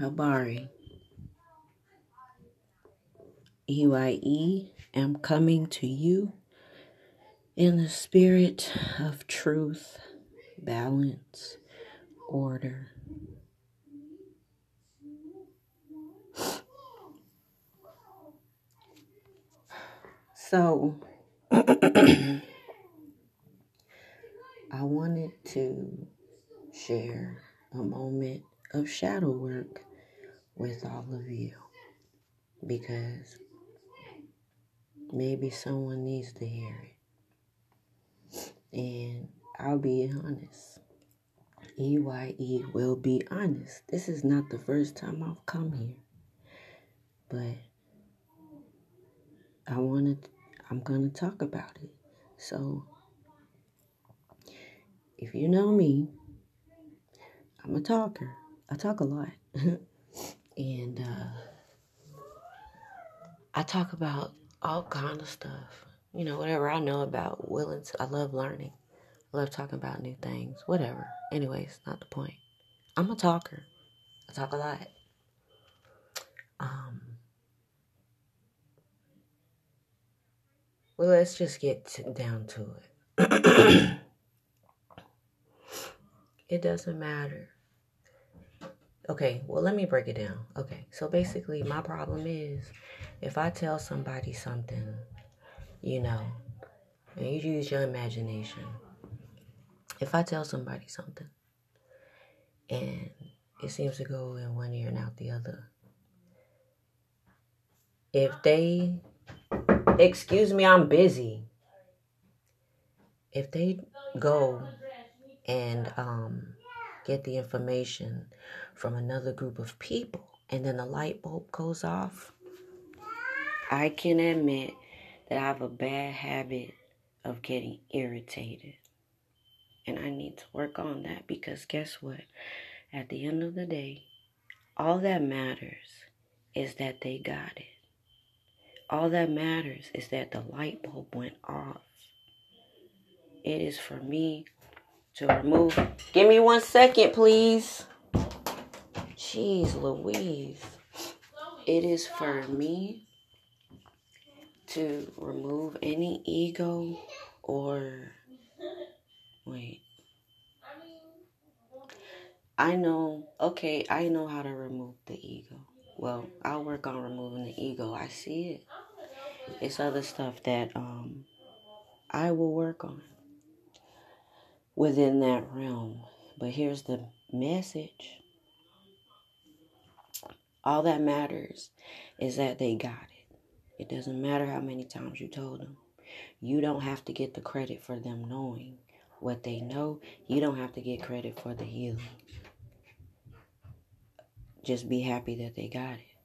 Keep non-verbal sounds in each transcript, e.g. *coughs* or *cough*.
Habari. EYE am coming to you in the spirit of truth, balance, order. So, I wanted to share a moment of shadow work with all of you because maybe someone needs to hear it. And I'll be honest. EYE will be honest. This is not the first time I've come here. But I wanted I'm going to talk about it. So if you know me, I'm a talker. I talk a lot. *laughs* and uh, I talk about all kind of stuff. You know, whatever I know about willing to, I love learning. I love talking about new things. Whatever. Anyways, not the point. I'm a talker. I talk a lot. Um Well, let's just get down to it. *coughs* it doesn't matter. Okay, well, let me break it down. Okay, so basically, my problem is if I tell somebody something, you know, and you use your imagination, if I tell somebody something and it seems to go in one ear and out the other, if they Excuse me, I'm busy. If they go and um, get the information from another group of people and then the light bulb goes off, I can admit that I have a bad habit of getting irritated. And I need to work on that because guess what? At the end of the day, all that matters is that they got it. All that matters is that the light bulb went off. It is for me to remove. Give me one second, please. Jeez Louise. It is for me to remove any ego or. Wait. I know, okay, I know how to remove the ego. Well, I'll work on removing the ego. I see it. It's other stuff that um I will work on within that realm. But here's the message. All that matters is that they got it. It doesn't matter how many times you told them. You don't have to get the credit for them knowing what they know. You don't have to get credit for the healing just be happy that they got it.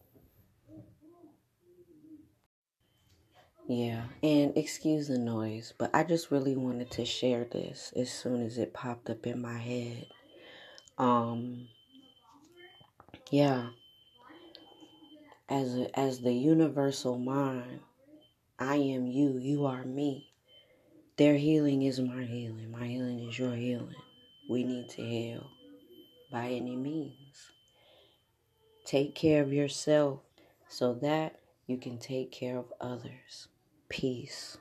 Yeah, and excuse the noise, but I just really wanted to share this as soon as it popped up in my head. Um yeah. As a, as the universal mind, I am you, you are me. Their healing is my healing. My healing is your healing. We need to heal by any means. Take care of yourself so that you can take care of others. Peace.